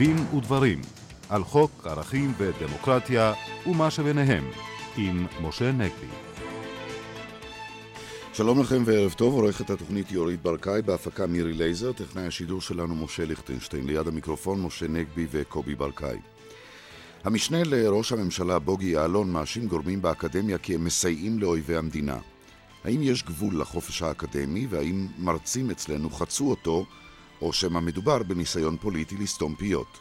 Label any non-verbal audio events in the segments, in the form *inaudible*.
דין ודברים על חוק ערכים ודמוקרטיה ומה שביניהם עם משה נגבי. שלום לכם וערב טוב, עורכת התוכנית יורית ברקאי, בהפקה מירי לייזר, טכנאי השידור שלנו משה ליכטנשטיין, ליד המיקרופון משה נגבי וקובי ברקאי. המשנה לראש הממשלה בוגי יעלון מאשים גורמים באקדמיה כי הם מסייעים לאויבי המדינה. האם יש גבול לחופש האקדמי והאם מרצים אצלנו חצו אותו או שמא מדובר בניסיון פוליטי לסתום פיות?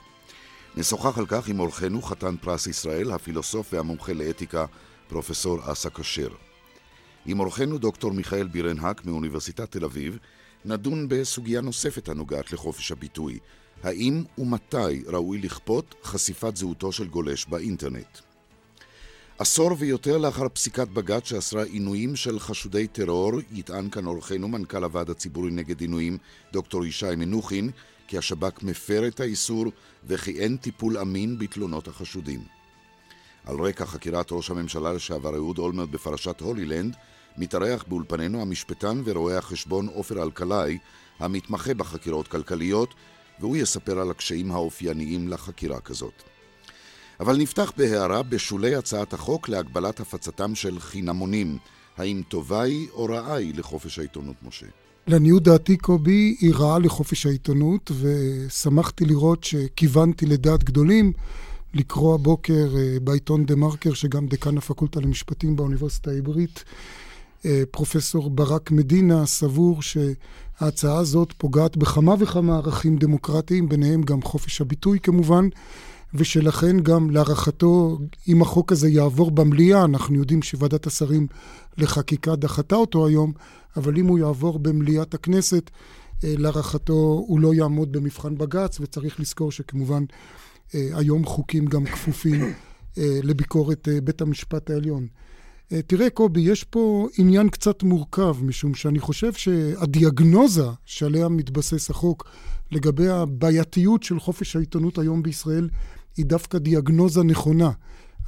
נשוחח על כך עם אורחנו חתן פרס ישראל, הפילוסוף והמומחה לאתיקה, פרופסור אסא כשר. עם אורחנו דוקטור מיכאל בירנהק מאוניברסיטת תל אביב, נדון בסוגיה נוספת הנוגעת לחופש הביטוי. האם ומתי ראוי לכפות חשיפת זהותו של גולש באינטרנט? עשור ויותר לאחר פסיקת בג"ץ שאסרה עינויים של חשודי טרור, יטען כאן אורחנו מנכ"ל הוועד הציבורי נגד עינויים, דוקטור ישי מנוחין, כי השב"כ מפר את האיסור וכי אין טיפול אמין בתלונות החשודים. על רקע חקירת ראש הממשלה לשעבר אהוד אולמרט בפרשת הולילנד, מתארח באולפנינו המשפטן ורואה החשבון עופר אלקלעי, המתמחה בחקירות כלכליות, והוא יספר על הקשיים האופייניים לחקירה כזאת. אבל נפתח בהערה בשולי הצעת החוק להגבלת הפצתם של חינמונים. האם טובה היא או רעה היא לחופש העיתונות, משה? לעניות דעתי, קובי, היא רעה לחופש העיתונות, ושמחתי לראות שכיוונתי לדעת גדולים לקרוא הבוקר אה, בעיתון דה מרקר, שגם דקן הפקולטה למשפטים באוניברסיטה העברית, אה, פרופסור ברק מדינה, סבור שההצעה הזאת פוגעת בכמה וכמה ערכים דמוקרטיים, ביניהם גם חופש הביטוי כמובן, ושלכן גם להערכתו, אם החוק הזה יעבור במליאה, אנחנו יודעים שוועדת השרים לחקיקה דחתה אותו היום, אבל אם הוא יעבור במליאת הכנסת, אה, להערכתו הוא לא יעמוד במבחן בג"ץ, וצריך לזכור שכמובן אה, היום חוקים גם כפופים אה, לביקורת בית המשפט העליון. תראה, קובי, יש פה עניין קצת מורכב, משום שאני חושב שהדיאגנוזה שעליה מתבסס החוק לגבי הבעייתיות של חופש העיתונות היום בישראל היא דווקא דיאגנוזה נכונה.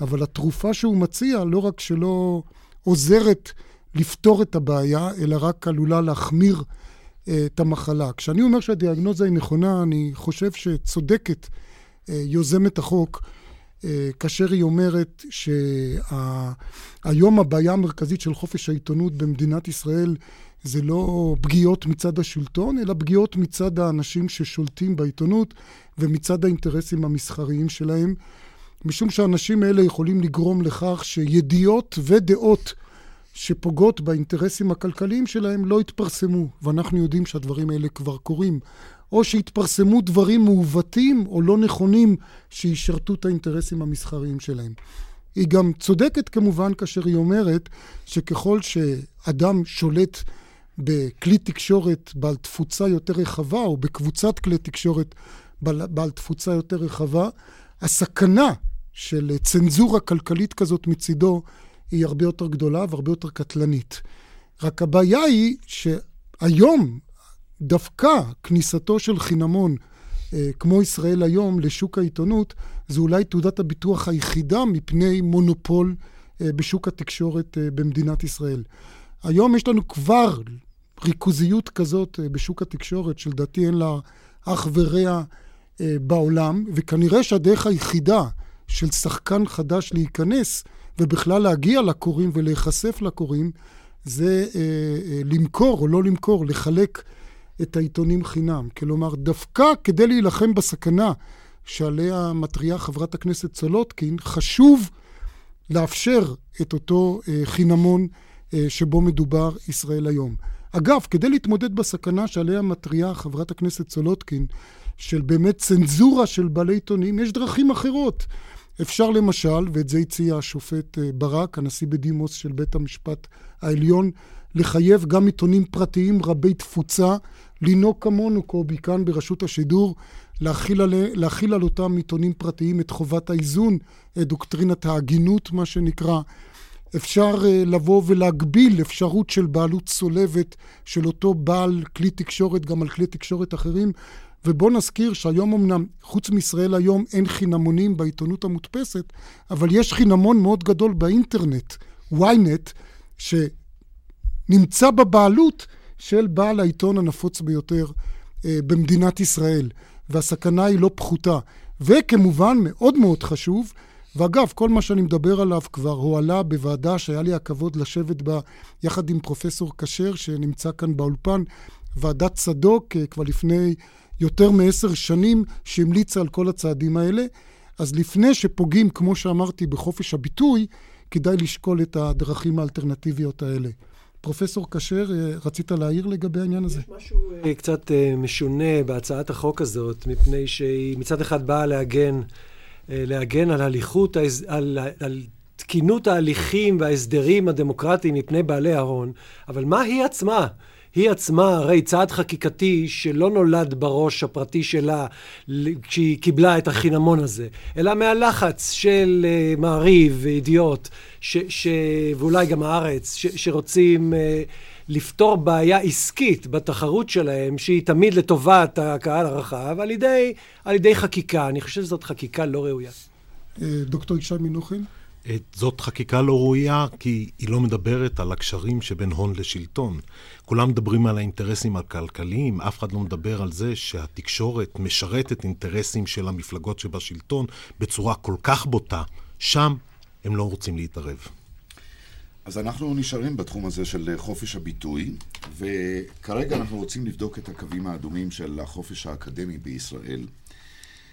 אבל התרופה שהוא מציע לא רק שלא עוזרת לפתור את הבעיה, אלא רק עלולה להחמיר אה, את המחלה. כשאני אומר שהדיאגנוזה היא נכונה, אני חושב שצודקת אה, יוזמת החוק, אה, כאשר היא אומרת שהיום הבעיה המרכזית של חופש העיתונות במדינת ישראל זה לא פגיעות מצד השלטון, אלא פגיעות מצד האנשים ששולטים בעיתונות ומצד האינטרסים המסחריים שלהם, משום שהאנשים האלה יכולים לגרום לכך שידיעות ודעות שפוגעות באינטרסים הכלכליים שלהם לא יתפרסמו, ואנחנו יודעים שהדברים האלה כבר קורים. או שיתפרסמו דברים מעוותים או לא נכונים שישרתו את האינטרסים המסחריים שלהם. היא גם צודקת כמובן כאשר היא אומרת שככל שאדם שולט בכלי תקשורת בעל תפוצה יותר רחבה, או בקבוצת כלי תקשורת בעל, בעל תפוצה יותר רחבה, הסכנה של צנזורה כלכלית כזאת מצידו היא הרבה יותר גדולה והרבה יותר קטלנית. רק הבעיה היא שהיום דווקא כניסתו של חינמון אה, כמו ישראל היום לשוק העיתונות, זו אולי תעודת הביטוח היחידה מפני מונופול אה, בשוק התקשורת אה, במדינת ישראל. היום יש לנו כבר ריכוזיות כזאת בשוק התקשורת, שלדעתי אין לה אח ורע בעולם, וכנראה שהדרך היחידה של שחקן חדש להיכנס ובכלל להגיע לקוראים ולהיחשף לקוראים, זה אה, אה, למכור או לא למכור, לחלק את העיתונים חינם. כלומר, דווקא כדי להילחם בסכנה שעליה מתריעה חברת הכנסת סולודקין, חשוב לאפשר את אותו אה, חינמון אה, שבו מדובר ישראל היום. אגב, כדי להתמודד בסכנה שעליה מתריעה חברת הכנסת סולודקין, של באמת צנזורה של בעלי עיתונים, יש דרכים אחרות. אפשר למשל, ואת זה הציע השופט אה, ברק, הנשיא בדימוס של בית המשפט העליון, לחייב גם עיתונים פרטיים רבי תפוצה לנהוג כמונו, קובי, כאן ברשות השידור, להכיל על, להכיל על אותם עיתונים פרטיים את חובת האיזון, את דוקטרינת ההגינות, מה שנקרא. אפשר uh, לבוא ולהגביל אפשרות של בעלות צולבת של אותו בעל כלי תקשורת גם על כלי תקשורת אחרים. ובוא נזכיר שהיום אמנם, חוץ מישראל היום, אין חינמונים בעיתונות המודפסת, אבל יש חינמון מאוד גדול באינטרנט, ynet, שנמצא בבעלות של בעל העיתון הנפוץ ביותר אה, במדינת ישראל. והסכנה היא לא פחותה. וכמובן, מאוד מאוד חשוב, ואגב, כל מה שאני מדבר עליו כבר הועלה בוועדה שהיה לי הכבוד לשבת בה יחד עם פרופסור כשר, שנמצא כאן באולפן, ועדת צדוק, אה, כבר לפני יותר מעשר שנים, שהמליצה על כל הצעדים האלה. אז לפני שפוגעים, כמו שאמרתי, בחופש הביטוי, כדאי לשקול את הדרכים האלטרנטיביות האלה. פרופסור כשר, אה, רצית להעיר לגבי העניין הזה? יש משהו אה, קצת משונה בהצעת החוק הזאת, מפני שהיא מצד אחד באה להגן אה, להגן על הליכות, על, על תקינות ההליכים וההסדרים הדמוקרטיים מפני בעלי ההון, אבל מה היא עצמה? היא עצמה הרי צעד חקיקתי שלא נולד בראש הפרטי שלה כשהיא קיבלה את החינמון הזה, אלא מהלחץ של uh, מעריב וידיעות, ש, ש, ואולי גם הארץ, ש, שרוצים uh, לפתור בעיה עסקית בתחרות שלהם, שהיא תמיד לטובת הקהל הרחב, על ידי, על ידי חקיקה. אני חושב שזאת חקיקה לא ראויה. אה, דוקטור ישי מנוחין? זאת חקיקה לא ראויה, כי היא לא מדברת על הקשרים שבין הון לשלטון. כולם מדברים על האינטרסים הכלכליים, אף אחד לא מדבר על זה שהתקשורת משרתת אינטרסים של המפלגות שבשלטון בצורה כל כך בוטה. שם הם לא רוצים להתערב. אז אנחנו נשארים בתחום הזה של חופש הביטוי, וכרגע אנחנו רוצים לבדוק את הקווים האדומים של החופש האקדמי בישראל.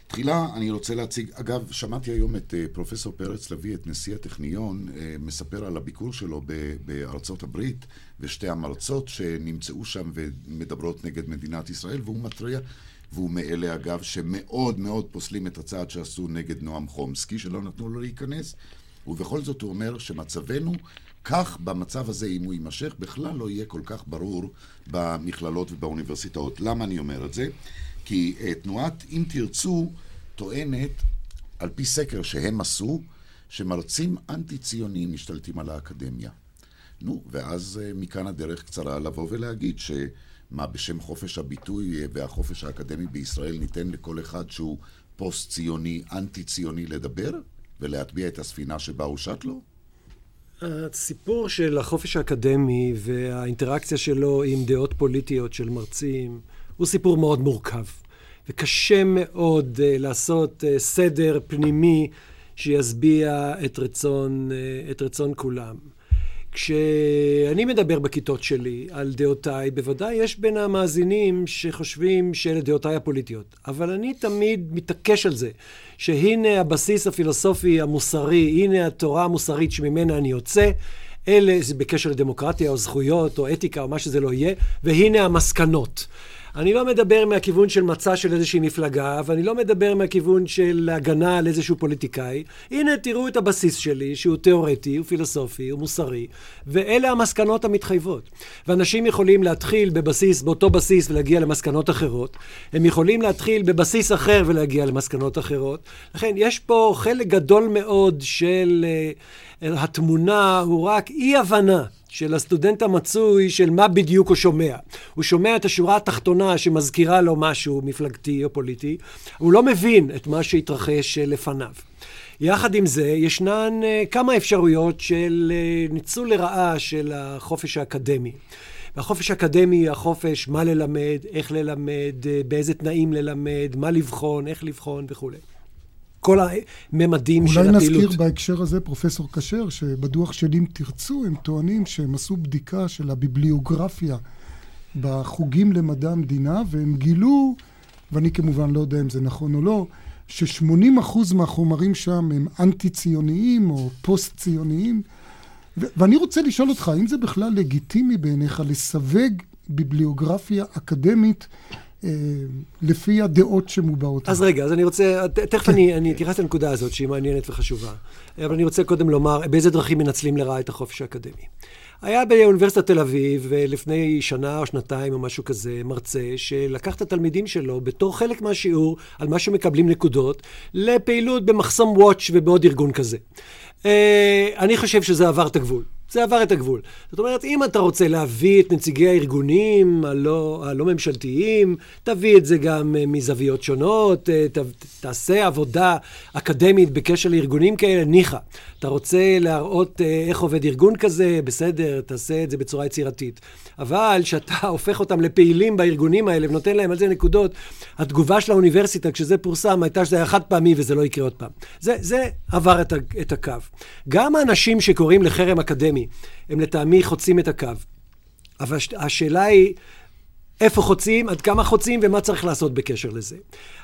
תחילה אני רוצה להציג, אגב, שמעתי היום את uh, פרופסור פרץ לביא, את נשיא הטכניון, uh, מספר על הביקור שלו בארצות הברית, ושתי המרצות שנמצאו שם ומדברות נגד מדינת ישראל, והוא מתריע, והוא מאלה אגב, שמאוד מאוד פוסלים את הצעד שעשו נגד נועם חומסקי, שלא נתנו לו להיכנס, ובכל זאת הוא אומר שמצבנו כך במצב הזה, אם הוא יימשך, בכלל לא יהיה כל כך ברור במכללות ובאוניברסיטאות. למה אני אומר את זה? כי uh, תנועת אם תרצו טוענת, על פי סקר שהם עשו, שמרצים אנטי-ציוניים משתלטים על האקדמיה. נו, ואז uh, מכאן הדרך קצרה לבוא ולהגיד שמה, בשם חופש הביטוי uh, והחופש האקדמי בישראל ניתן לכל אחד שהוא פוסט-ציוני, אנטי-ציוני לדבר ולהטביע את הספינה שבה הוא שט לו? הסיפור של החופש האקדמי והאינטראקציה שלו עם דעות פוליטיות של מרצים הוא סיפור מאוד מורכב. וקשה מאוד uh, לעשות uh, סדר פנימי שישביע את רצון, uh, את רצון כולם. כשאני מדבר בכיתות שלי על דעותיי, בוודאי יש בין המאזינים שחושבים שאלה דעותיי הפוליטיות. אבל אני תמיד מתעקש על זה, שהנה הבסיס הפילוסופי המוסרי, הנה התורה המוסרית שממנה אני יוצא. אלה, זה בקשר לדמוקרטיה או זכויות או אתיקה או מה שזה לא יהיה, והנה המסקנות. אני לא מדבר מהכיוון של מצע של איזושהי מפלגה, ואני לא מדבר מהכיוון של הגנה על איזשהו פוליטיקאי. הנה, תראו את הבסיס שלי, שהוא תיאורטי, הוא פילוסופי, הוא מוסרי, ואלה המסקנות המתחייבות. ואנשים יכולים להתחיל בבסיס, באותו בסיס, ולהגיע למסקנות אחרות. הם יכולים להתחיל בבסיס אחר ולהגיע למסקנות אחרות. לכן, יש פה חלק גדול מאוד של uh, התמונה, הוא רק אי-הבנה. של הסטודנט המצוי של מה בדיוק הוא שומע. הוא שומע את השורה התחתונה שמזכירה לו משהו מפלגתי או פוליטי, הוא לא מבין את מה שהתרחש לפניו. יחד עם זה, ישנן uh, כמה אפשרויות של uh, ניצול לרעה של החופש האקדמי. והחופש האקדמי החופש מה ללמד, איך ללמד, באיזה תנאים ללמד, מה לבחון, איך לבחון וכולי. כל הממדים של הפעילות. אולי נזכיר בהקשר הזה, פרופסור כשר, שבדוח של אם תרצו, הם טוענים שהם עשו בדיקה של הביבליוגרפיה בחוגים למדע המדינה, והם גילו, ואני כמובן לא יודע אם זה נכון או לא, ש-80% מהחומרים שם הם אנטי-ציוניים או פוסט-ציוניים. ו- ואני רוצה לשאול אותך, האם זה בכלל לגיטימי בעיניך לסווג ביבליוגרפיה אקדמית לפי הדעות שמובעות. אז רגע, אז אני רוצה, תכף כן. אני, אתייחס לנקודה הזאת שהיא מעניינת וחשובה. אבל אני רוצה קודם לומר באיזה דרכים מנצלים לרעה את החופש האקדמי. היה באוניברסיטת תל אביב לפני שנה או שנתיים או משהו כזה, מרצה שלקח את התלמידים שלו בתור חלק מהשיעור על מה שמקבלים נקודות לפעילות במחסום וואץ' ובעוד ארגון כזה. אה, אני חושב שזה עבר את הגבול. זה עבר את הגבול. זאת אומרת, אם אתה רוצה להביא את נציגי הארגונים הלא, הלא ממשלתיים, תביא את זה גם אה, מזוויות שונות, אה, ת, תעשה עבודה אקדמית בקשר לארגונים כאלה, ניחא. אתה רוצה להראות אה, איך עובד ארגון כזה, בסדר, תעשה את זה בצורה יצירתית. אבל כשאתה *laughs* הופך אותם לפעילים בארגונים האלה ונותן להם על זה נקודות, התגובה של האוניברסיטה כשזה פורסם הייתה שזה היה חד פעמי וזה לא יקרה עוד פעם. זה, זה עבר את, את הקו. גם האנשים שקוראים לחרם אקדמי, הם לטעמי חוצים את הקו. אבל השאלה היא, איפה חוצים, עד כמה חוצים ומה צריך לעשות בקשר לזה.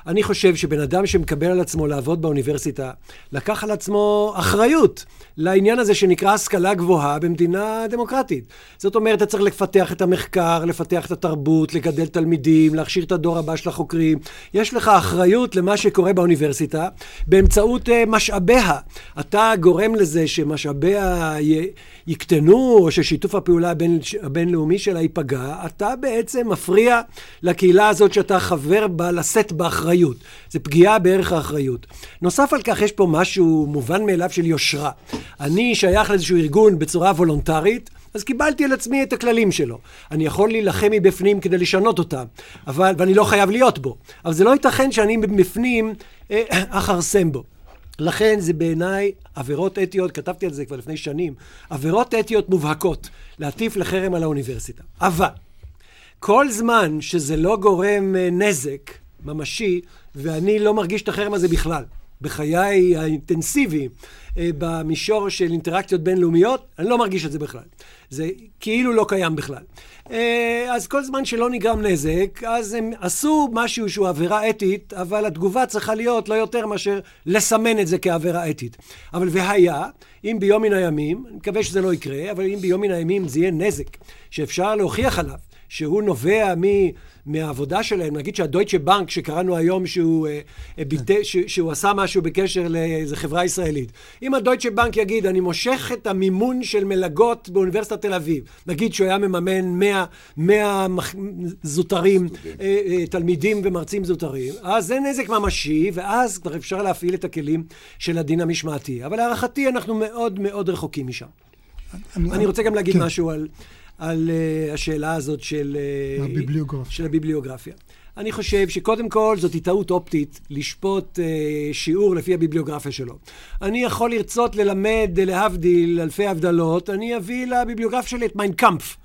אני חושב שבן אדם שמקבל על עצמו לעבוד באוניברסיטה, לקח על עצמו אחריות לעניין הזה שנקרא השכלה גבוהה במדינה דמוקרטית. זאת אומרת, אתה צריך לפתח את המחקר, לפתח את התרבות, לגדל תלמידים, להכשיר את הדור הבא של החוקרים. יש לך אחריות למה שקורה באוניברסיטה באמצעות uh, משאביה. אתה גורם לזה שמשאביה י... יקטנו, או ששיתוף הפעולה הבין... הבינלאומי שלה ייפגע. אתה בעצם מפריע לקהילה הזאת שאתה חבר בה לשאת באחריות. זה פגיעה בערך האחריות. נוסף על כך, יש פה משהו מובן מאליו של יושרה. אני שייך לאיזשהו ארגון בצורה וולונטרית, אז קיבלתי על עצמי את הכללים שלו. אני יכול להילחם מבפנים כדי לשנות אותם, אבל, ואני לא חייב להיות בו. אבל זה לא ייתכן שאני מבפנים אה, אכרסם בו. לכן זה בעיניי עבירות אתיות, כתבתי על זה כבר לפני שנים, עבירות אתיות מובהקות להטיף לחרם על האוניברסיטה. אבל כל זמן שזה לא גורם אה, נזק ממשי, ואני לא מרגיש את החרם הזה בכלל, בחיי האינטנסיביים, אה, במישור של אינטראקציות בינלאומיות, אני לא מרגיש את זה בכלל. זה כאילו לא קיים בכלל. אה, אז כל זמן שלא נגרם נזק, אז הם עשו משהו שהוא עבירה אתית, אבל התגובה צריכה להיות לא יותר מאשר לסמן את זה כעבירה אתית. אבל והיה, אם ביום מן הימים, אני מקווה שזה לא יקרה, אבל אם ביום מן הימים זה יהיה נזק שאפשר להוכיח עליו, שהוא נובע מ... מהעבודה שלהם, נגיד שהדויטשה בנק, שקראנו היום שהוא, אה, אה, ביטא, שהוא עשה משהו בקשר לאיזה חברה ישראלית, אם הדויטשה בנק יגיד, אני מושך את המימון של מלגות באוניברסיטת תל אביב, נגיד שהוא היה מממן 100, 100 זוטרים, אה, תלמידים ומרצים זוטרים, אז זה נזק ממשי, ואז כבר אפשר להפעיל את הכלים של הדין המשמעתי. אבל להערכתי, אנחנו מאוד מאוד רחוקים משם. אני, אני רוצה גם להגיד כן. משהו על... על uh, השאלה הזאת של, uh, הביבליוגרפיה. של הביבליוגרפיה. אני חושב שקודם כל זאת טעות אופטית לשפוט uh, שיעור לפי הביבליוגרפיה שלו. אני יכול לרצות ללמד, להבדיל, אלפי הבדלות, אני אביא לביבליוגרפיה שלי את מיינקאמפ.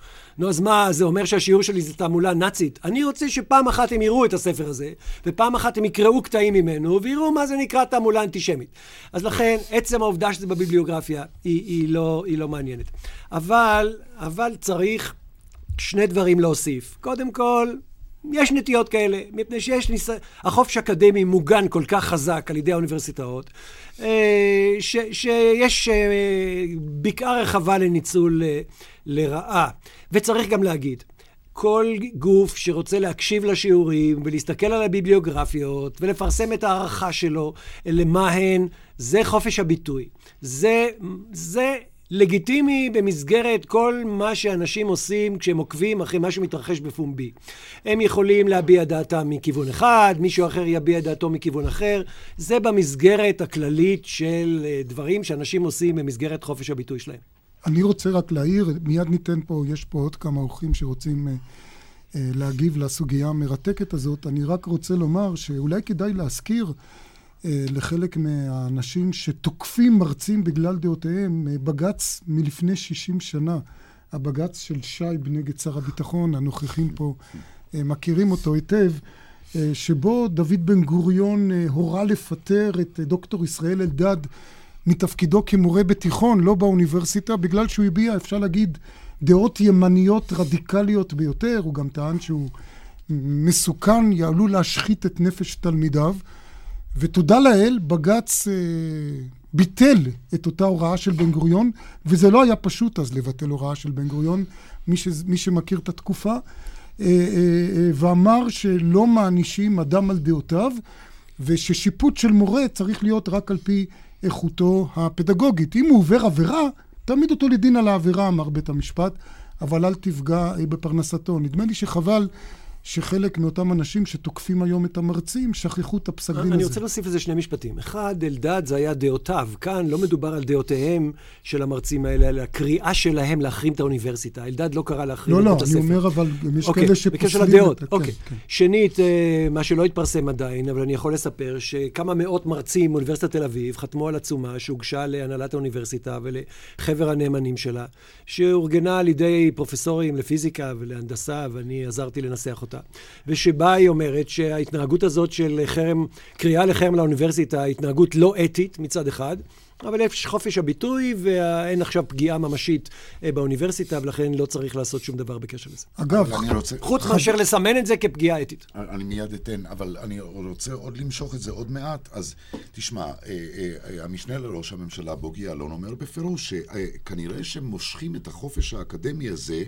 נו, אז מה, זה אומר שהשיעור שלי זה תעמולה נאצית? אני רוצה שפעם אחת הם יראו את הספר הזה, ופעם אחת הם יקראו קטעים ממנו, ויראו מה זה נקרא תעמולה אנטישמית. אז לכן, עצם העובדה שזה בביבליוגרפיה היא, היא, לא, היא לא מעניינת. אבל, אבל צריך שני דברים להוסיף. קודם כל, יש נטיות כאלה, מפני שיש ניס... החופש האקדמי מוגן כל כך חזק על ידי האוניברסיטאות, אה, ש... שיש אה, בקעה רחבה לניצול אה, לרעה. וצריך גם להגיד, כל גוף שרוצה להקשיב לשיעורים ולהסתכל על הביבליוגרפיות ולפרסם את ההערכה שלו למה הן, זה חופש הביטוי. זה, זה לגיטימי במסגרת כל מה שאנשים עושים כשהם עוקבים אחרי מה שמתרחש בפומבי. הם יכולים להביע דעתם מכיוון אחד, מישהו אחר יביע דעתו מכיוון אחר. זה במסגרת הכללית של אה, דברים שאנשים עושים במסגרת חופש הביטוי שלהם. אני רוצה רק להעיר, מיד ניתן פה, יש פה עוד כמה אורחים שרוצים אה, אה, להגיב לסוגיה המרתקת הזאת. אני רק רוצה לומר שאולי כדאי להזכיר לחלק מהאנשים שתוקפים מרצים בגלל דעותיהם, אה, בג"ץ מלפני 60 שנה, הבג"ץ של שייב נגד שר הביטחון, הנוכחים פה אה, מכירים אותו היטב, שבו דוד בן גוריון הורה לפטר את דוקטור ישראל אלדד מתפקידו כמורה בתיכון, לא באוניברסיטה, בגלל שהוא הביע, אפשר להגיד, דעות ימניות רדיקליות ביותר. הוא גם טען שהוא מסוכן, יעלו להשחית את נפש תלמידיו. ותודה לאל, בג"ץ אה, ביטל את אותה הוראה של בן גוריון, וזה לא היה פשוט אז לבטל הוראה של בן גוריון, מי, ש, מי שמכיר את התקופה, אה, אה, אה, ואמר שלא מענישים אדם על דעותיו, וששיפוט של מורה צריך להיות רק על פי איכותו הפדגוגית. אם הוא עובר עבירה, תעמיד אותו לדין על העבירה, אמר בית המשפט, אבל אל תפגע בפרנסתו. נדמה לי שחבל שחלק מאותם אנשים שתוקפים היום את המרצים שכחו את הפסק דין הזה. אני רוצה להוסיף לזה שני משפטים. אחד, אלדד זה היה דעותיו. כאן לא מדובר על דעותיהם של המרצים האלה, אלא הקריאה שלהם להחרים את האוניברסיטה. אלדד לא קרא להחרים לא, את לא, הספר. לא, אני אומר אבל, יש אוקיי, כאלה שפוסלים בקשר לדעות, את... אוקיי. כן, כן. שנית, אה, מה שלא התפרסם עדיין, אבל אני יכול לספר שכמה מאות מרצים מאוניברסיטת תל אביב חתמו על עצומה שהוגשה להנהלת האוניברסיטה ולחבר הנאמנים שלה, שאורגנה על ידי פרופסורים לפיזיקה ולהנדסה, ואני עזרתי לנסח אותה. ושבה היא אומרת שההתנהגות הזאת של חרם, קריאה לחרם לאוניברסיטה, התנהגות לא אתית מצד אחד. אבל יש חופש הביטוי ואין עכשיו פגיעה ממשית אה, באוניברסיטה, ולכן לא צריך לעשות שום דבר בקשר לזה. אגב, אני רוצה... חוץ מאשר לסמן את זה כפגיעה אתית. אני מיד אתן, אבל אני רוצה עוד למשוך את זה עוד מעט. אז תשמע, אה, אה, המשנה לראש הממשלה בוגי יעלון אומר בפירוש שכנראה שמושכים את החופש האקדמי הזה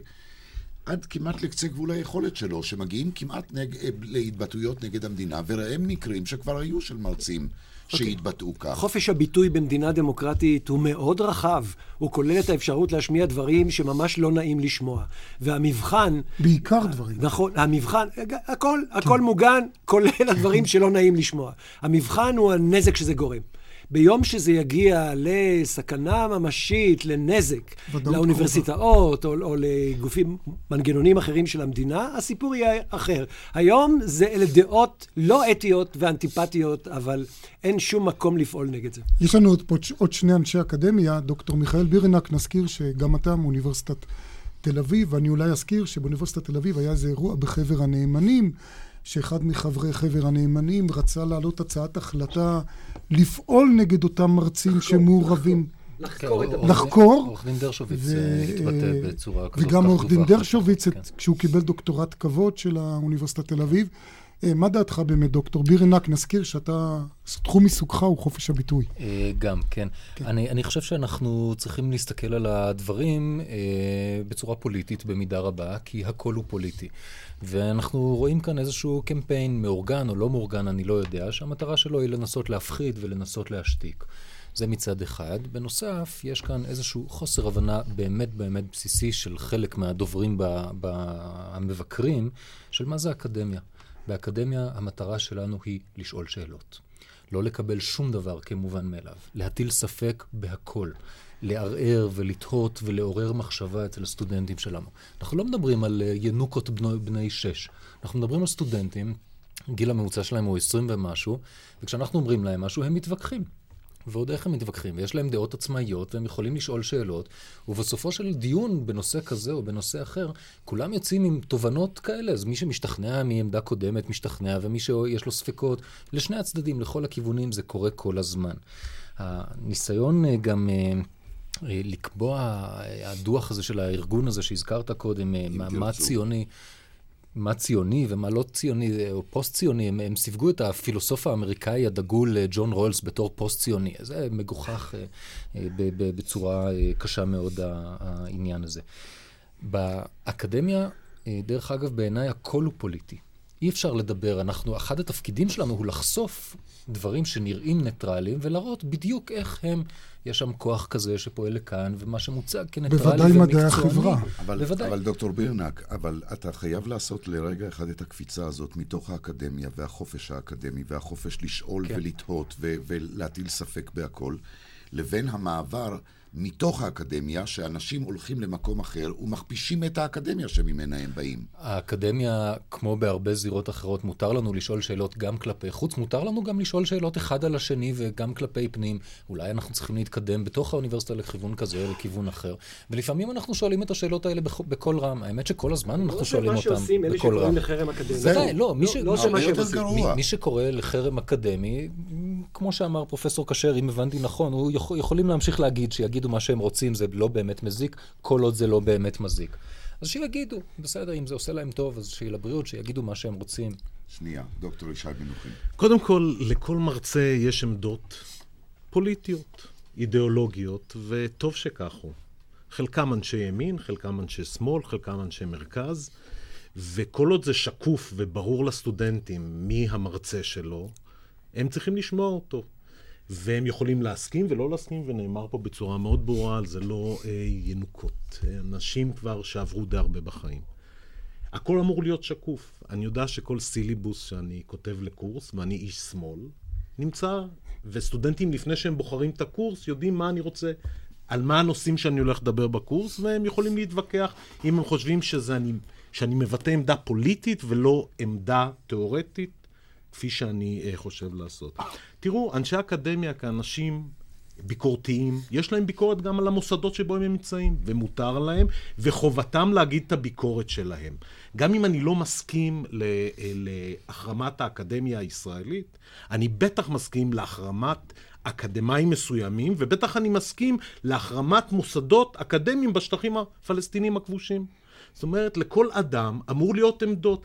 עד כמעט לקצה גבול היכולת שלו, שמגיעים כמעט נג... להתבטאויות נגד המדינה, וראם מקרים שכבר היו של מרצים שהתבטאו כך. חופש הביטוי במדינה דמוקרטית הוא מאוד רחב. הוא כולל את האפשרות להשמיע דברים שממש לא נעים לשמוע. והמבחן... בעיקר דברים. נכון, המבחן, הכל, הכל מוגן, כולל הדברים שלא נעים לשמוע. המבחן הוא הנזק שזה גורם. ביום שזה יגיע לסכנה ממשית, לנזק, לאוניברסיטאות או, או לגופים, מנגנונים אחרים של המדינה, הסיפור יהיה אחר. היום זה אלה דעות לא אתיות ואנטיפטיות, אבל אין שום מקום לפעול נגד זה. יש לנו עוד, עוד שני אנשי אקדמיה, דוקטור מיכאל בירנק, נזכיר שגם אתה מאוניברסיטת תל אביב, ואני אולי אזכיר שבאוניברסיטת תל אביב היה איזה אירוע בחבר הנאמנים. שאחד מחברי חבר הנאמנים רצה להעלות הצעת החלטה לפעול נגד אותם מרצים שמעורבים. לחקור. עורך דין דרשוביץ התבטא בצורה כזאת. וגם עורך דין דרשוביץ, כשהוא קיבל דוקטורט כבוד של האוניברסיטת תל אביב. מה דעתך באמת, דוקטור בירנק? נזכיר שאתה, תחום עיסוקך הוא חופש הביטוי. גם, כן. כן. אני, אני חושב שאנחנו צריכים להסתכל על הדברים בצורה פוליטית במידה רבה, כי הכל הוא פוליטי. ואנחנו רואים כאן איזשהו קמפיין מאורגן או לא מאורגן, אני לא יודע, שהמטרה שלו היא לנסות להפחיד ולנסות להשתיק. זה מצד אחד. בנוסף, יש כאן איזשהו חוסר הבנה באמת באמת בסיסי של חלק מהדוברים המבקרים, של מה זה אקדמיה. באקדמיה המטרה שלנו היא לשאול שאלות. לא לקבל שום דבר כמובן מאליו. להטיל ספק בהכל. לערער ולתהות ולעורר מחשבה אצל הסטודנטים שלנו. אנחנו לא מדברים על ינוקות בני, בני שש, אנחנו מדברים על סטודנטים, גיל הממוצע שלהם הוא 20 ומשהו, וכשאנחנו אומרים להם משהו, הם מתווכחים. ועוד איך הם מתווכחים, ויש להם דעות עצמאיות, והם יכולים לשאול שאלות, ובסופו של דיון בנושא כזה או בנושא אחר, כולם יוצאים עם תובנות כאלה. אז מי שמשתכנע מעמדה קודמת משתכנע, ומי שיש לו ספקות, לשני הצדדים, לכל הכיוונים, זה קורה כל הזמן. הניסיון גם... לקבוע הדוח הזה של הארגון הזה שהזכרת קודם, מה, מה ציוני, מה ציוני ומה לא ציוני או פוסט-ציוני, הם, הם סיווגו את הפילוסוף האמריקאי הדגול ג'ון רולס בתור פוסט-ציוני. זה מגוחך בצורה קשה מאוד העניין הזה. באקדמיה, דרך אגב, בעיניי הכל הוא פוליטי. אי אפשר לדבר, אנחנו, אחד התפקידים שלנו הוא לחשוף דברים שנראים ניטרליים ולהראות בדיוק איך הם, יש שם כוח כזה שפועל לכאן, ומה שמוצג כניטרלי ומקצועני. בוודאי מדעי החברה. אבל, בוודאי. אבל דוקטור בירנק, אבל אתה חייב לעשות לרגע אחד את הקפיצה הזאת מתוך האקדמיה והחופש האקדמי והחופש לשאול כן. ולתהות ו- ולהטיל ספק בהכל, לבין המעבר מתוך האקדמיה, שאנשים הולכים למקום אחר ומכפישים את האקדמיה שממנה הם באים. האקדמיה, כמו בהרבה זירות אחרות, מותר לנו לשאול שאלות גם כלפי חוץ, מותר לנו גם לשאול שאלות אחד על השני וגם כלפי פנים. אולי אנחנו צריכים להתקדם בתוך האוניברסיטה לכיוון כזה או לכיוון אחר. ולפעמים אנחנו שואלים את השאלות האלה בקול רם. האמת שכל הזמן אנחנו שואלים אותם בקול רם. לא זה מה שעושים אלה שקוראים לחרם אקדמי. ודאי, לא, מי, ש... לא, לא מי, מי, מי שקורא לחרם אקדמי, כמו שאמר פרופסור כשר, אם הבנתי נכון, הוא יכול, יכולים להמשיך להגיד, שיגידו מה שהם רוצים, זה לא באמת מזיק, כל עוד זה לא באמת מזיק. אז שיגידו, בסדר, אם זה עושה להם טוב, אז שיהיה לבריאות, שיגידו מה שהם רוצים. שנייה, דוקטור ישי מנוחים. קודם כל, לכל מרצה יש עמדות פוליטיות, אידיאולוגיות, וטוב שכך הוא. חלקם אנשי ימין, חלקם אנשי שמאל, חלקם אנשי מרכז, וכל עוד זה שקוף וברור לסטודנטים מי המרצה שלו, הם צריכים לשמוע אותו. והם יכולים להסכים ולא להסכים, ונאמר פה בצורה מאוד ברורה, זה לא אה, ינוקות. אנשים כבר שעברו די הרבה בחיים. הכל אמור להיות שקוף. אני יודע שכל סיליבוס שאני כותב לקורס, ואני איש שמאל, נמצא, וסטודנטים לפני שהם בוחרים את הקורס, יודעים מה אני רוצה, על מה הנושאים שאני הולך לדבר בקורס, והם יכולים להתווכח אם הם חושבים שזה אני, שאני מבטא עמדה פוליטית ולא עמדה תיאורטית, כפי שאני uh, חושב לעשות. תראו, אנשי אקדמיה כאנשים ביקורתיים, יש להם ביקורת גם על המוסדות שבו הם נמצאים, ומותר להם, וחובתם להגיד את הביקורת שלהם. גם אם אני לא מסכים להחרמת האקדמיה הישראלית, אני בטח מסכים להחרמת אקדמאים מסוימים, ובטח אני מסכים להחרמת מוסדות אקדמיים בשטחים הפלסטינים הכבושים. זאת אומרת, לכל אדם אמור להיות עמדות.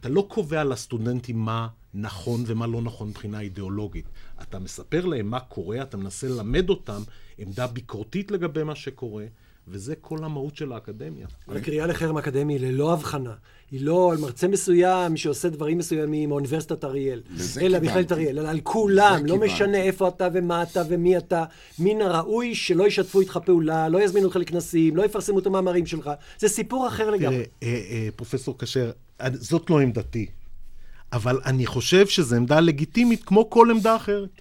אתה לא קובע לסטודנטים מה נכון ומה לא נכון מבחינה אידיאולוגית. אתה מספר להם מה קורה, אתה מנסה ללמד אותם עמדה ביקורתית לגבי מה שקורה, וזה כל המהות של האקדמיה. הקריאה לחרם אקדמי ללא הבחנה. היא לא על מרצה מסוים שעושה דברים מסוימים מאוניברסיטת אריאל, אלא מכללת אריאל, אלא על כולם, לא משנה איפה אתה ומה אתה ומי אתה. מן הראוי שלא ישתפו איתך פעולה, לא יזמינו אותך לכנסים, לא יפרסמו את המאמרים שלך. זה סיפור אחר לגמרי. אה, אה, פרופסור כשר, זאת לא עמדתי. אבל אני חושב שזו עמדה לגיטימית כמו כל עמדה אחרת.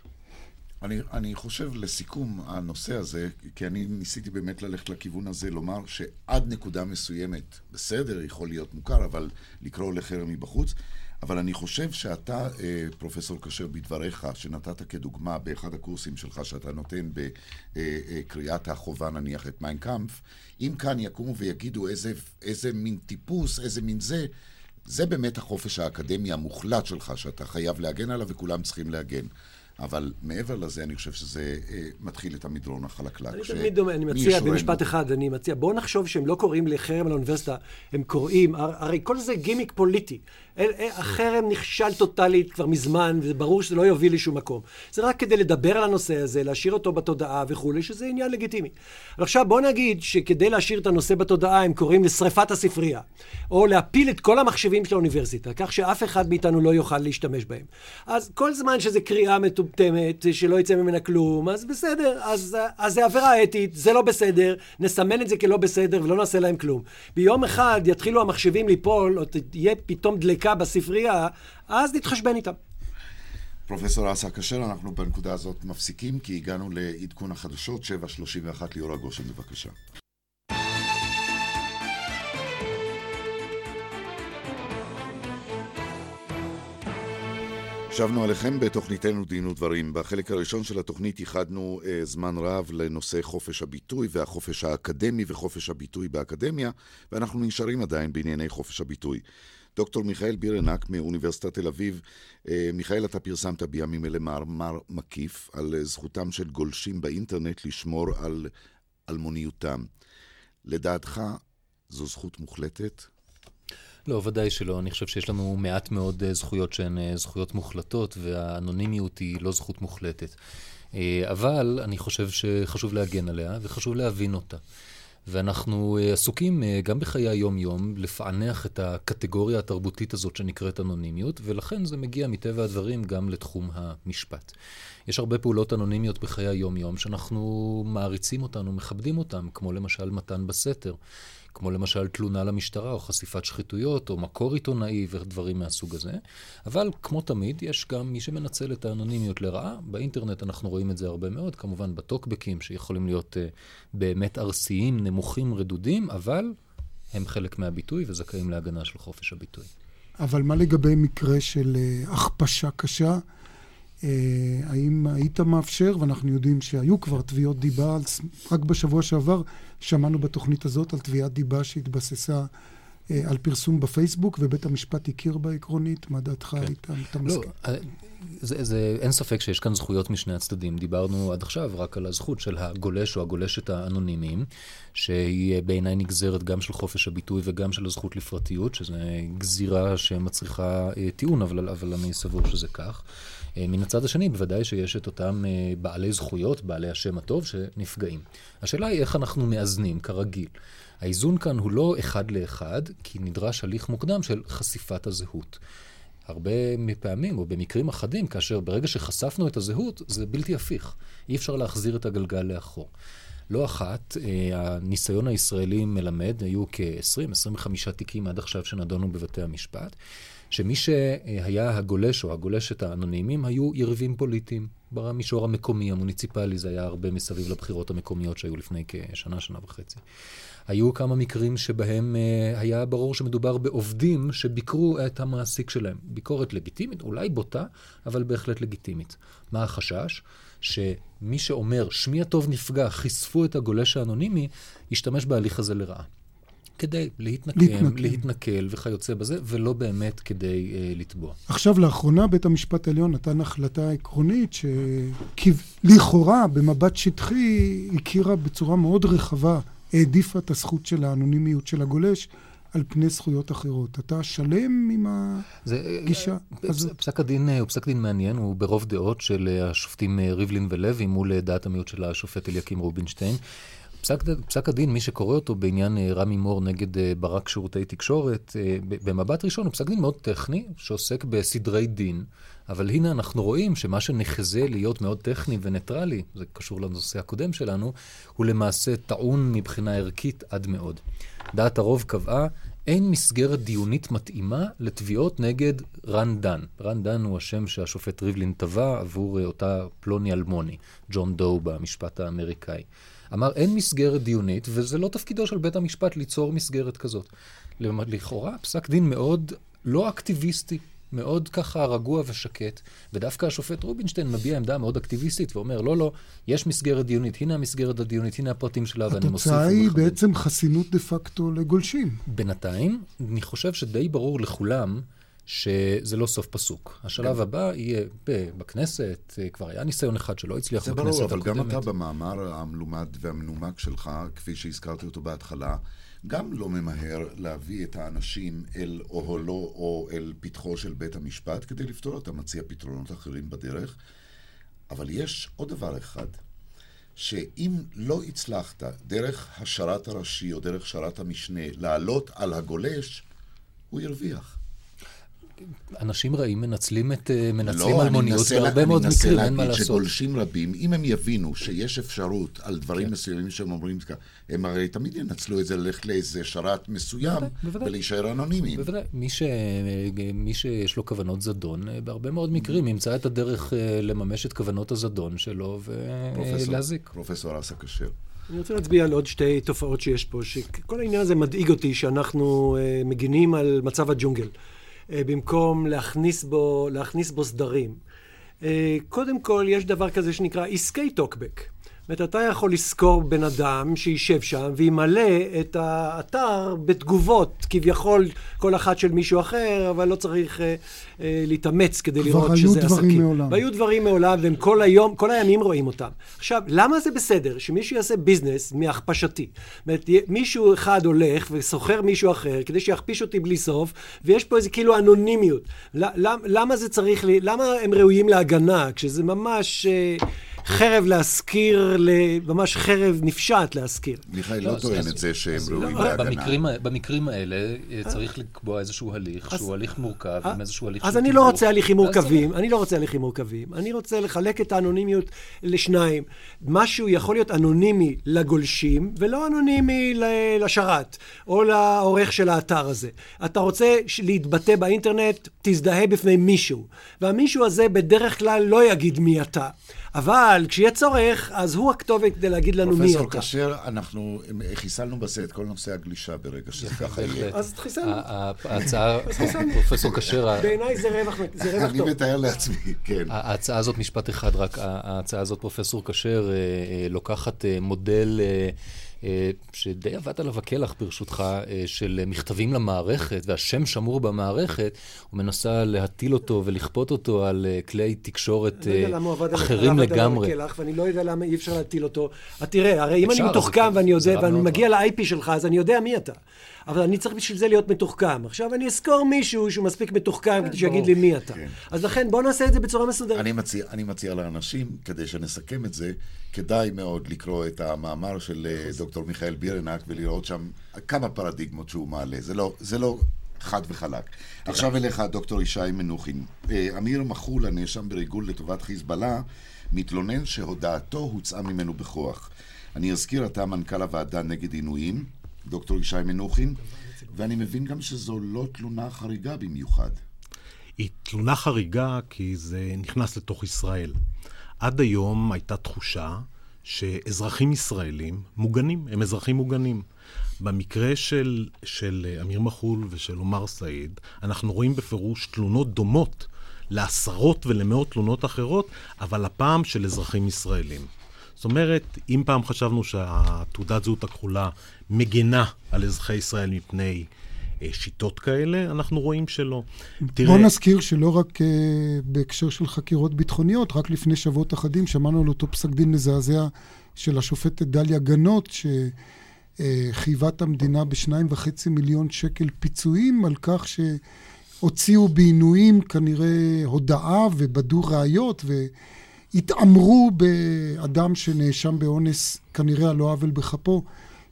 אני, אני חושב לסיכום הנושא הזה, כי אני ניסיתי באמת ללכת לכיוון הזה, לומר שעד נקודה מסוימת, בסדר, יכול להיות מוכר, אבל לקרוא לחרם מבחוץ. אבל אני חושב שאתה, אה, פרופסור כשר, בדבריך, שנתת כדוגמה באחד הקורסים שלך שאתה נותן בקריאת החובה, נניח, את מיינקאמפ, אם כאן יקומו ויגידו איזה, איזה מין טיפוס, איזה מין זה, זה באמת החופש האקדמי המוחלט שלך, שאתה חייב להגן עליו וכולם צריכים להגן. אבל מעבר לזה, אני חושב שזה אה, מתחיל את המדרון החלקלק. אני תמיד דומה, אני מציע, במשפט אחד, אני מציע, בואו נחשוב שהם לא קוראים לחרם על האוניברסיטה, הם קוראים, הרי כל זה גימיק פוליטי. החרם נכשל טוטאלית כבר מזמן, וזה ברור שזה לא יוביל לשום מקום. זה רק כדי לדבר על הנושא הזה, להשאיר אותו בתודעה וכולי, שזה עניין לגיטימי. אבל עכשיו בואו נגיד שכדי להשאיר את הנושא בתודעה, הם קוראים לשרפת הספרייה, או להפיל את כל המחשבים של האוניברסיטה, כך שאף אחד מאיתנו לא יוכל להשתמש בהם. אז כל זמן שזה קריאה מטומטמת, שלא יצא ממנה כלום, אז בסדר, אז, אז זה עבירה אתית, זה לא בסדר, נסמן את זה כלא בסדר ולא נעשה להם כלום. ביום אחד יתחילו המחשבים ליפול, או תהיה פתאום דלקה בדיקה בספרייה, אז נתחשבן איתם. פרופסור אסא כשר, אנחנו בנקודה הזאת מפסיקים, כי הגענו לעדכון החדשות, 7.31 ליאורה גושן, בבקשה. שבנו עליכם בתוכניתנו דין ודברים. בחלק הראשון של התוכנית ייחדנו אה, זמן רב לנושא חופש הביטוי והחופש האקדמי וחופש הביטוי באקדמיה, ואנחנו נשארים עדיין בענייני חופש הביטוי. דוקטור מיכאל בירנק מאוניברסיטת תל אביב. אה, מיכאל, אתה פרסמת בימים אלה מאמר מקיף על אה, זכותם של גולשים באינטרנט לשמור על אלמוניותם. לדעתך, זו זכות מוחלטת? לא, ודאי שלא. אני חושב שיש לנו מעט מאוד אה, זכויות שהן זכויות מוחלטות, והאנונימיות היא לא זכות מוחלטת. אבל אני חושב שחשוב להגן עליה וחשוב להבין אותה. ואנחנו אה, עסוקים אה, גם בחיי היום-יום לפענח את הקטגוריה התרבותית הזאת שנקראת אנונימיות, ולכן זה מגיע מטבע הדברים גם לתחום המשפט. יש הרבה פעולות אנונימיות בחיי היום-יום שאנחנו מעריצים אותן ומכבדים אותן, כמו למשל מתן בסתר. כמו למשל תלונה למשטרה, או חשיפת שחיתויות, או מקור עיתונאי ודברים מהסוג הזה. אבל כמו תמיד, יש גם מי שמנצל את האנונימיות לרעה. באינטרנט אנחנו רואים את זה הרבה מאוד, כמובן בטוקבקים, שיכולים להיות uh, באמת ארסיים, נמוכים, רדודים, אבל הם חלק מהביטוי וזכאים להגנה של חופש הביטוי. אבל מה לגבי מקרה של uh, הכפשה קשה? אה, האם היית מאפשר, ואנחנו יודעים שהיו כבר תביעות דיבה, רק בשבוע שעבר שמענו בתוכנית הזאת על תביעת דיבה שהתבססה אה, על פרסום בפייסבוק, ובית המשפט הכיר בה עקרונית, מה דעתך כן. הייתה? לא? אה, זה, זה, אין ספק שיש כאן זכויות משני הצדדים. דיברנו עד עכשיו רק על הזכות של הגולש או הגולשת האנונימיים, שהיא בעיניי נגזרת גם של חופש הביטוי וגם של הזכות לפרטיות, שזו גזירה שמצריכה טיעון, אבל, אבל אני סבור שזה כך. אה, מן הצד השני, בוודאי שיש את אותם אה, בעלי זכויות, בעלי השם הטוב, שנפגעים. השאלה היא איך אנחנו מאזנים, כרגיל. האיזון כאן הוא לא אחד לאחד, כי נדרש הליך מוקדם של חשיפת הזהות. הרבה פעמים, או במקרים אחדים, כאשר ברגע שחשפנו את הזהות, זה בלתי הפיך. אי אפשר להחזיר את הגלגל לאחור. לא אחת, הניסיון הישראלי מלמד, היו כ-20-25 תיקים עד עכשיו שנדונו בבתי המשפט, שמי שהיה הגולש או הגולשת האנונימיים היו יריבים פוליטיים. במישור המקומי, המוניציפלי, זה היה הרבה מסביב לבחירות המקומיות שהיו לפני כשנה, שנה וחצי. היו כמה מקרים שבהם uh, היה ברור שמדובר בעובדים שביקרו את המעסיק שלהם. ביקורת לגיטימית, אולי בוטה, אבל בהחלט לגיטימית. מה החשש? שמי שאומר, שמי הטוב נפגע, חשפו את הגולש האנונימי, ישתמש בהליך הזה לרעה. כדי להתנקם, להתנקם. להתנכל וכיוצא בזה, ולא באמת כדי uh, לתבוע. עכשיו, לאחרונה בית המשפט העליון נתן החלטה עקרונית שלכאורה, במבט שטחי, הכירה בצורה מאוד רחבה, העדיפה את הזכות של האנונימיות של הגולש. על פני זכויות אחרות. אתה שלם עם הגישה אה, הזאת? פסק הדין הוא פסק דין מעניין, הוא ברוב דעות של השופטים ריבלין ולוי מול דעת המיעוט של השופט אליקים רובינשטיין. פסק, פסק הדין, מי שקורא אותו בעניין אה, רמי מור נגד אה, ברק שירותי תקשורת, אה, במבט ראשון הוא פסק דין מאוד טכני, שעוסק בסדרי דין, אבל הנה אנחנו רואים שמה שנחזה להיות מאוד טכני וניטרלי, זה קשור לנושא הקודם שלנו, הוא למעשה טעון מבחינה ערכית עד מאוד. דעת הרוב קבעה אין מסגרת דיונית מתאימה לתביעות נגד רן דן. רן דן הוא השם שהשופט ריבלין טבע עבור אותה פלוני אלמוני, ג'ון דו במשפט האמריקאי. אמר, אין מסגרת דיונית, וזה לא תפקידו של בית המשפט ליצור מסגרת כזאת. לכאורה, פסק דין מאוד לא אקטיביסטי, מאוד ככה רגוע ושקט, ודווקא השופט רובינשטיין מביע עמדה מאוד אקטיביסטית ואומר, לא, לא, יש מסגרת דיונית, הנה המסגרת הדיונית, הנה הפרטים שלה, ואני מוסיף ומכבד. התוצאה היא בעצם חסינות דה פקטו לגולשים. בינתיים, אני חושב שדי ברור לכולם שזה לא סוף פסוק. השלב הבא יהיה בכנסת, כבר היה ניסיון אחד שלא הצליח בכנסת הקודמת. זה ברור, אבל גם אתה במאמר המלומד והמנומק שלך, כפי שהזכרתי אותו בהתחלה, גם לא ממהר להביא את האנשים אל אוהלו או אל פתחו של בית המשפט כדי לפתור אותם, מציע פתרונות אחרים בדרך. אבל יש עוד דבר אחד, שאם לא הצלחת דרך השרת הראשי או דרך שרת המשנה לעלות על הגולש, הוא ירוויח. אנשים רעים מנצלים את, אה, מנצלים לא, אלמוניות בהרבה מאוד מקרים, אין מה לעשות. אני מנסה להגיד שגולשים רבים, אם הם יבינו שיש אפשרות על דברים כן. מסוימים שהם אומרים, הם הרי תמיד ינצלו את זה ללכת לאיזה שרת מסוים, בוודאי, ולהישאר אנונימיים. בוודאי, מי, ש, מי שיש לו כוונות זדון, אה, בהרבה מאוד מקרים ימצא את הדרך אה, לממש את כוונות הזדון שלו ולהזיק. פרופסור אסא כשר. אני רוצה להצביע על עוד שתי תופעות שיש פה, שכל העניין הזה מדאיג אותי, שאנחנו מגינים על מצב הג'ונגל. אה, במקום להכניס בו, להכניס בו סדרים. אה, קודם כל, יש דבר כזה שנקרא עסקי טוקבק. זאת אומרת, אתה יכול לשכור בן אדם שישב שם וימלא את האתר בתגובות, כביכול כל אחת של מישהו אחר, אבל לא צריך אה, אה, להתאמץ כדי לראות שזה עסקים. כבר היו דברים מעולם. והיו דברים מעולם, והם כל היום, כל הימים רואים אותם. עכשיו, למה זה בסדר שמישהו יעשה ביזנס מהכפשתי? זאת אומרת, מישהו אחד הולך וסוחר מישהו אחר כדי שיכפיש אותי בלי סוף, ויש פה איזה כאילו אנונימיות. למה זה צריך, למה הם ראויים להגנה, כשזה ממש... אה, חרב להשכיר, ממש חרב נפשעת להשכיר. מיכאל לא, לא טוען את זה שהם ראויים לא, להגנה. במקרים האלה אה, צריך לקבוע איזשהו הליך, שהוא הליך מורכב, עם איזשהו הליך של אז אני לא רוצה הליכים מורכבים, אני לא רוצה הליכים מורכבים. אני רוצה לחלק את האנונימיות לשניים. משהו יכול להיות אנונימי לגולשים, ולא אנונימי לשרת, או לעורך של האתר הזה. אתה רוצה להתבטא באינטרנט, תזדהה בפני מישהו. והמישהו הזה בדרך כלל לא יגיד מי אתה. אבל כשיהיה צורך, אז הוא הכתובת כדי להגיד לנו מי אתה. פרופסור כשר, אנחנו חיסלנו בזה את כל נושא הגלישה ברגע שזה ככה יהיה. אז חיסלנו. ההצעה, פרופסור כשר... בעיניי זה רווח טוב. אני מתאר לעצמי, כן. ההצעה הזאת, משפט אחד רק, ההצעה הזאת, פרופסור כשר, אה, אה, לוקחת אה, מודל... אה, שדי עבד עליו הקלח ברשותך, אה, של מכתבים למערכת, והשם שמור במערכת, הוא מנסה להטיל אותו ולכפות אותו על אה, כלי תקשורת אחרים לגמרי. הקלח, ואני לא יודע למה אי אפשר להטיל אותו. תראה, הרי אם אני מתוחכם ואני יודע, ואני מגיע ל-IP שלך, אז אני יודע מי אתה. אבל אני צריך בשביל זה להיות מתוחכם. עכשיו אני אזכור מישהו שהוא מספיק מתוחכם כדי שיגיד לי מי אתה. כן. אז לכן בוא נעשה את זה בצורה מסודרת. אני מציע, אני מציע לאנשים, כדי שנסכם את זה, כדאי מאוד לקרוא את המאמר של אה, דוקטור מיכאל בירנק ולראות שם כמה פרדיגמות שהוא מעלה. זה לא, זה לא חד וחלק. עכשיו אליך, דוקטור ישי מנוחין. אה, אמיר מחול, הנאשם בריגול לטובת חיזבאללה, מתלונן שהודעתו הוצאה ממנו בכוח. אני אזכיר, אתה מנכ"ל הוועדה נגד עינויים, דוקטור ישי מנוחין, ואני מבין גם שזו לא תלונה חריגה במיוחד. היא תלונה חריגה כי זה נכנס לתוך ישראל. עד היום הייתה תחושה שאזרחים ישראלים מוגנים, הם אזרחים מוגנים. במקרה של, של אמיר מחול ושל עומר סעיד, אנחנו רואים בפירוש תלונות דומות לעשרות ולמאות תלונות אחרות, אבל הפעם של אזרחים ישראלים. זאת אומרת, אם פעם חשבנו שהתעודת זהות הכחולה מגנה על אזרחי ישראל מפני אה, שיטות כאלה, אנחנו רואים שלא. תראה... בוא נזכיר שלא רק uh, בהקשר של חקירות ביטחוניות, רק לפני שבועות אחדים שמענו על אותו פסק דין מזעזע של השופטת דליה גנות, שחייבה את המדינה בשניים וחצי מיליון שקל פיצויים על כך שהוציאו בעינויים כנראה הודאה ובדו ראיות והתעמרו באדם שנאשם באונס, כנראה על לא עוול בכפו.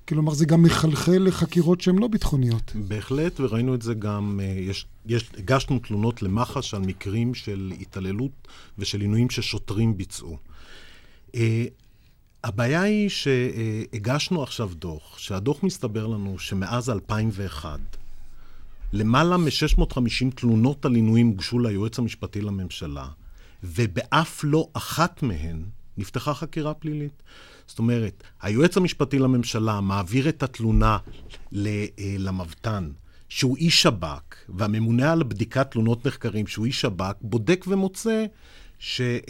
כלומר, זה גם מחלחל לחקירות שהן לא ביטחוניות. בהחלט, וראינו את זה גם, אה, יש, יש, הגשנו תלונות למח"ש על מקרים של התעללות ושל עינויים ששוטרים ביצעו. Uh, הבעיה היא שהגשנו עכשיו דוח, שהדוח מסתבר לנו שמאז 2001, למעלה מ-650 תלונות על עינויים הוגשו ליועץ המשפטי לממשלה, ובאף לא אחת מהן נפתחה חקירה פלילית. זאת אומרת, היועץ המשפטי לממשלה מעביר את התלונה אה, למבת"ן, שהוא איש שב"כ, והממונה על בדיקת תלונות נחקרים, שהוא איש שב"כ, בודק ומוצא שאו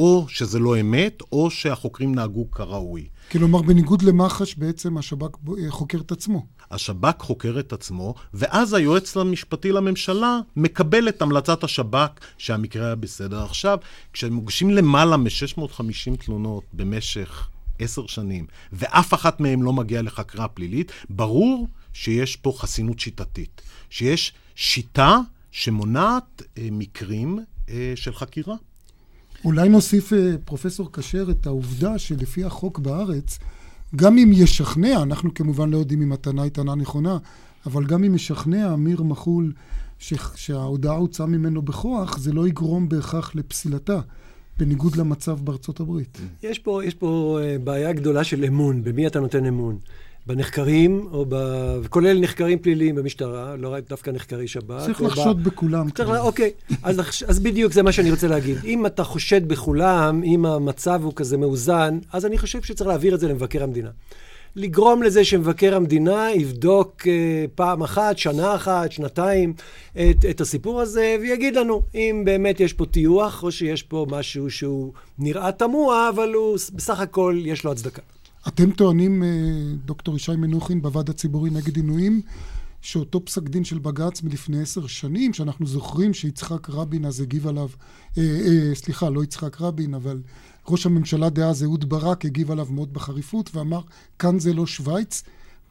אה, שזה לא אמת, או שהחוקרים נהגו כראוי. כלומר, בניגוד למח"ש, בעצם השב"כ אה, חוקר את עצמו. השב"כ חוקר את עצמו, ואז היועץ המשפטי לממשלה מקבל את המלצת השב"כ שהמקרה היה בסדר. עכשיו, כשמוגשים למעלה מ-650 תלונות במשך עשר שנים, ואף אחת מהן לא מגיעה לחקירה פלילית, ברור שיש פה חסינות שיטתית. שיש שיטה שמונעת אה, מקרים אה, של חקירה. אולי נוסיף, אה, פרופסור כשר, את העובדה שלפי החוק בארץ, גם אם ישכנע, אנחנו כמובן לא יודעים אם הטענה היא טענה נכונה, אבל גם אם ישכנע אמיר מחול ש... שההודעה הוצאה ממנו בכוח, זה לא יגרום בהכרח לפסילתה. בניגוד למצב בארצות הברית. יש פה, יש פה אה, בעיה גדולה של אמון, במי אתה נותן אמון. בנחקרים, או ב... כולל נחקרים פליליים במשטרה, לא רק דווקא נחקרי שב"כ. צריך לחשוד ב... בכולם. צריך, לה... אוקיי, אז, אז בדיוק זה מה שאני רוצה להגיד. אם אתה חושד בכולם, אם המצב הוא כזה מאוזן, אז אני חושב שצריך להעביר את זה למבקר המדינה. לגרום לזה שמבקר המדינה יבדוק אה, פעם אחת, שנה אחת, שנתיים, את, את הסיפור הזה, ויגיד לנו אם באמת יש פה טיוח, או שיש פה משהו שהוא נראה תמוה, אבל הוא בסך הכל יש לו הצדקה. אתם טוענים, אה, דוקטור ישי מנוחין, בוועד הציבורי נגד עינויים, שאותו פסק דין של בג"ץ מלפני עשר שנים, שאנחנו זוכרים שיצחק רבין אז הגיב עליו, אה, אה, סליחה, לא יצחק רבין, אבל ראש הממשלה דאז אהוד ברק הגיב עליו מאוד בחריפות ואמר, כאן זה לא שווייץ.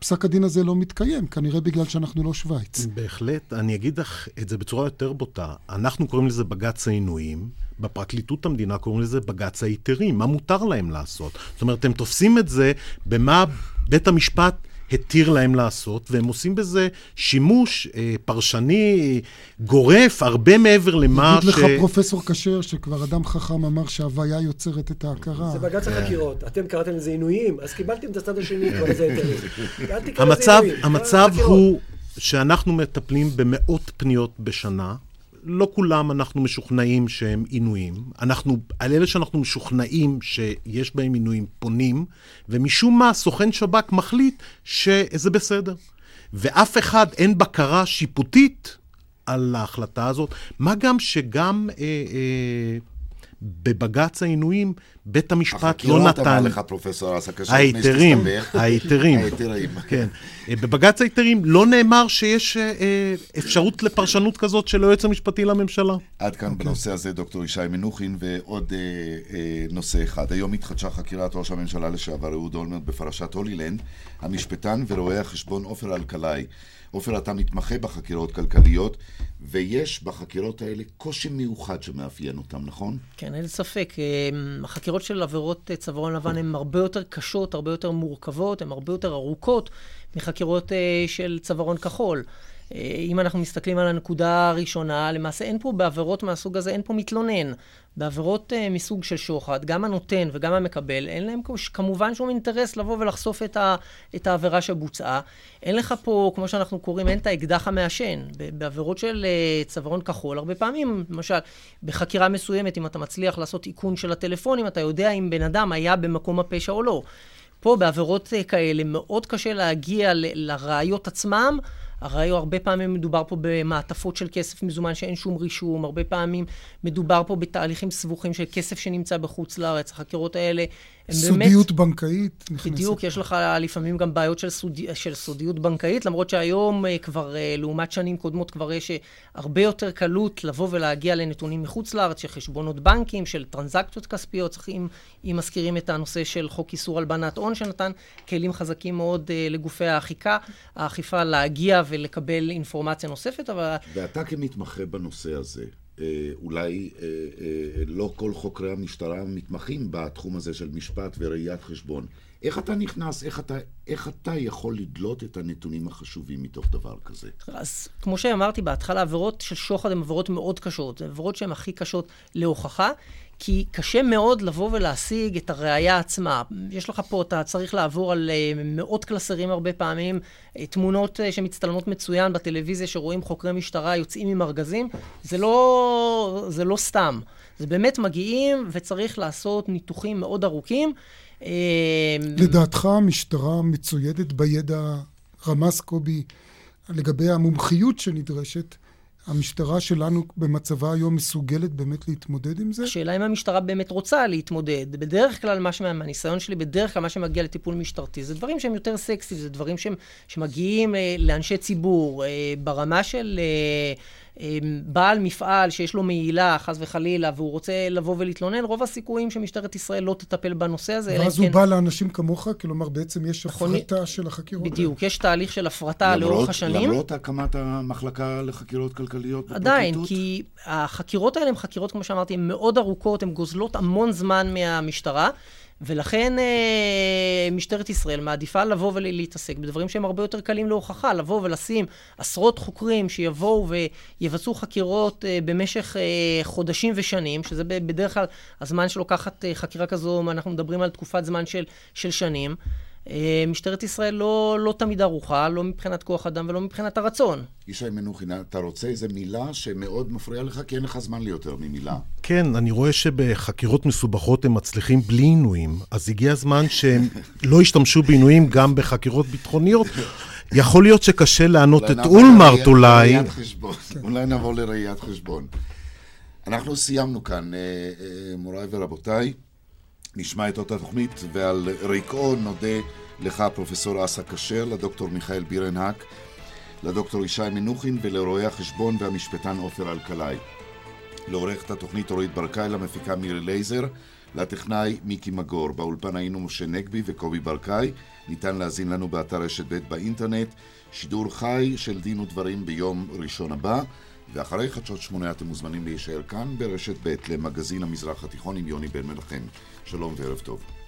פסק הדין הזה לא מתקיים, כנראה בגלל שאנחנו לא שווייץ. בהחלט, אני אגיד לך את זה בצורה יותר בוטה. אנחנו קוראים לזה בג"ץ העינויים, בפרקליטות המדינה קוראים לזה בג"ץ ההיתרים, מה מותר להם לעשות? זאת אומרת, הם תופסים את זה במה בית המשפט התיר להם לעשות, והם עושים בזה שימוש אה, פרשני גורף, הרבה מעבר למה ש... יגיד לך פרופסור כשר, שכבר אדם חכם אמר שהוויה יוצרת את ההכרה. זה בג"ץ החקירות. אתם קראתם לזה עינויים, אז קיבלתם את הצד השני, כבר לזה היתרים. המצב, המצב הוא שאנחנו מטפלים במאות פניות בשנה. לא כולם אנחנו משוכנעים שהם עינויים. אנחנו, על אלה שאנחנו משוכנעים שיש בהם עינויים, פונים, ומשום מה סוכן שב"כ מחליט שזה בסדר. ואף אחד, אין בקרה שיפוטית על ההחלטה הזאת, מה גם שגם אה, אה, בבג"ץ העינויים, בית המשפט לא נתן... החקירות אמר לך פרופסור אסא קשה, ההיתרים, ההיתרים, כן. אה, בבג"ץ ההיתרים לא נאמר שיש אה, אה, אפשרות לפרשנות כזאת של היועץ המשפטי לממשלה. עד כאן אוקיי. בנושא הזה דוקטור ישי מנוחין, ועוד נושא אחד. היום התחדשה חקירת ראש הממשלה לשעבר אהוד אולמרט בפרשת הולילנד. המשפטן ורואה החשבון עופר אלקלעי עופר, אתה מתמחה בחקירות כלכליות, ויש בחקירות האלה קושי מיוחד שמאפיין אותן, נכון? כן, אין ספק. אה, החקירות של עבירות צווארון לבן הן הרבה יותר קשות, הרבה יותר מורכבות, הן הרבה יותר ארוכות מחקירות אה, של צווארון כחול. אם אנחנו מסתכלים על הנקודה הראשונה, למעשה אין פה בעבירות מהסוג הזה, אין פה מתלונן. בעבירות uh, מסוג של שוחד, גם הנותן וגם המקבל, אין להם כמובן שום אינטרס לבוא ולחשוף את, ה, את העבירה שבוצעה. אין לך פה, כמו שאנחנו קוראים, אין את האקדח המעשן. בעבירות של uh, צווארון כחול, הרבה פעמים, למשל, בחקירה מסוימת, אם אתה מצליח לעשות איכון של הטלפונים, אתה יודע אם בן אדם היה במקום הפשע או לא. פה בעבירות uh, כאלה מאוד קשה להגיע לראיות עצמם. הרי הרבה פעמים מדובר פה במעטפות של כסף מזומן שאין שום רישום, הרבה פעמים מדובר פה בתהליכים סבוכים של כסף שנמצא בחוץ לארץ. החקירות האלה סודיות באמת... סודיות בנקאית נכנסת. בדיוק, יש לך לפעמים גם בעיות של, סוד... של סודיות בנקאית, למרות שהיום אה, כבר, אה, לעומת שנים קודמות, כבר יש אה, הרבה יותר קלות לבוא ולהגיע לנתונים מחוץ לארץ, של חשבונות בנקים, של טרנזקציות כספיות. צריכים, אם מזכירים את הנושא של חוק איסור הלבנת הון, שנתן כלים חזקים מאוד לגופי האכיפה, האכיפה להגיע ולקבל אינפורמציה נוספת, אבל... ואתה כמתמחה בנושא הזה, אה, אולי אה, אה, לא כל חוקרי המשטרה מתמחים בתחום הזה של משפט וראיית חשבון. איך אתה נכנס, איך אתה, איך אתה יכול לדלות את הנתונים החשובים מתוך דבר כזה? אז כמו שאמרתי בהתחלה, עבירות של שוחד הן עבירות מאוד קשות. הן עבירות שהן הכי קשות להוכחה, כי קשה מאוד לבוא ולהשיג את הראייה עצמה. יש לך פה, אתה צריך לעבור על uh, מאות קלסרים הרבה פעמים, uh, תמונות uh, שמצטלמות מצוין בטלוויזיה, שרואים חוקרי משטרה יוצאים עם ארגזים, זה לא, זה לא סתם. זה באמת מגיעים וצריך לעשות ניתוחים מאוד ארוכים. לדעתך המשטרה מצוידת בידע רמז קובי לגבי המומחיות שנדרשת המשטרה שלנו במצבה היום מסוגלת באמת להתמודד עם זה? השאלה אם המשטרה באמת רוצה להתמודד. בדרך כלל, מה מהניסיון שלי, בדרך כלל מה שמגיע לטיפול משטרתי זה דברים שהם יותר סקסיים, זה דברים שהם, שמגיעים אה, לאנשי ציבור, אה, ברמה של... אה, בעל מפעל שיש לו מעילה, חס וחלילה, והוא רוצה לבוא ולהתלונן, רוב הסיכויים שמשטרת ישראל לא תטפל בנושא הזה. ואז הוא כן... בא לאנשים כמוך, כלומר בעצם יש נכון, הפרטה של החקירות בדיוק, יש תהליך של הפרטה למרות, לאורך השנים. למרות הקמת המחלקה לחקירות כלכליות בפרקליטות? עדיין, כי החקירות האלה הן חקירות, כמו שאמרתי, הן מאוד ארוכות, הן גוזלות המון זמן מהמשטרה. ולכן אה, משטרת ישראל מעדיפה לבוא ולהתעסק בדברים שהם הרבה יותר קלים להוכחה, לבוא ולשים עשרות חוקרים שיבואו ויבצעו חקירות אה, במשך אה, חודשים ושנים, שזה בדרך כלל הזמן שלוקחת אה, חקירה כזו, אנחנו מדברים על תקופת זמן של, של שנים. אה, משטרת ישראל לא, לא תמיד ערוכה, לא מבחינת כוח אדם ולא מבחינת הרצון. ישי מנוחין, אתה רוצה איזה מילה שמאוד מפריעה לך? כי אין לך זמן ליותר ממילה. כן, אני רואה שבחקירות מסובכות הם מצליחים בלי עינויים, אז הגיע הזמן שהם *laughs* לא ישתמשו בעינויים גם בחקירות ביטחוניות. יכול להיות שקשה לענות את אולמרט אולי. *laughs* אולי נעבור לראיית חשבון. אנחנו סיימנו כאן, אה, אה, מוריי ורבותיי. נשמע את אותה תוכנית, ועל רקעו נודה לך, פרופסור אסא כשר, לדוקטור מיכאל בירנהק, לדוקטור ישי מנוחין ולרואי החשבון והמשפטן עופר אלקלעי. לעורכת התוכנית אורית ברקאי, למפיקה מירי לייזר, לטכנאי מיקי מגור. באולפן היינו משה נגבי וקובי ברקאי. ניתן להזין לנו באתר רשת ב' באינטרנט. שידור חי של דין ודברים ביום ראשון הבא. ואחרי חדשות שמונה אתם מוזמנים להישאר כאן ברשת ב' למגזין המזרח התיכון עם יוני בן מנחם. שלום וערב טוב.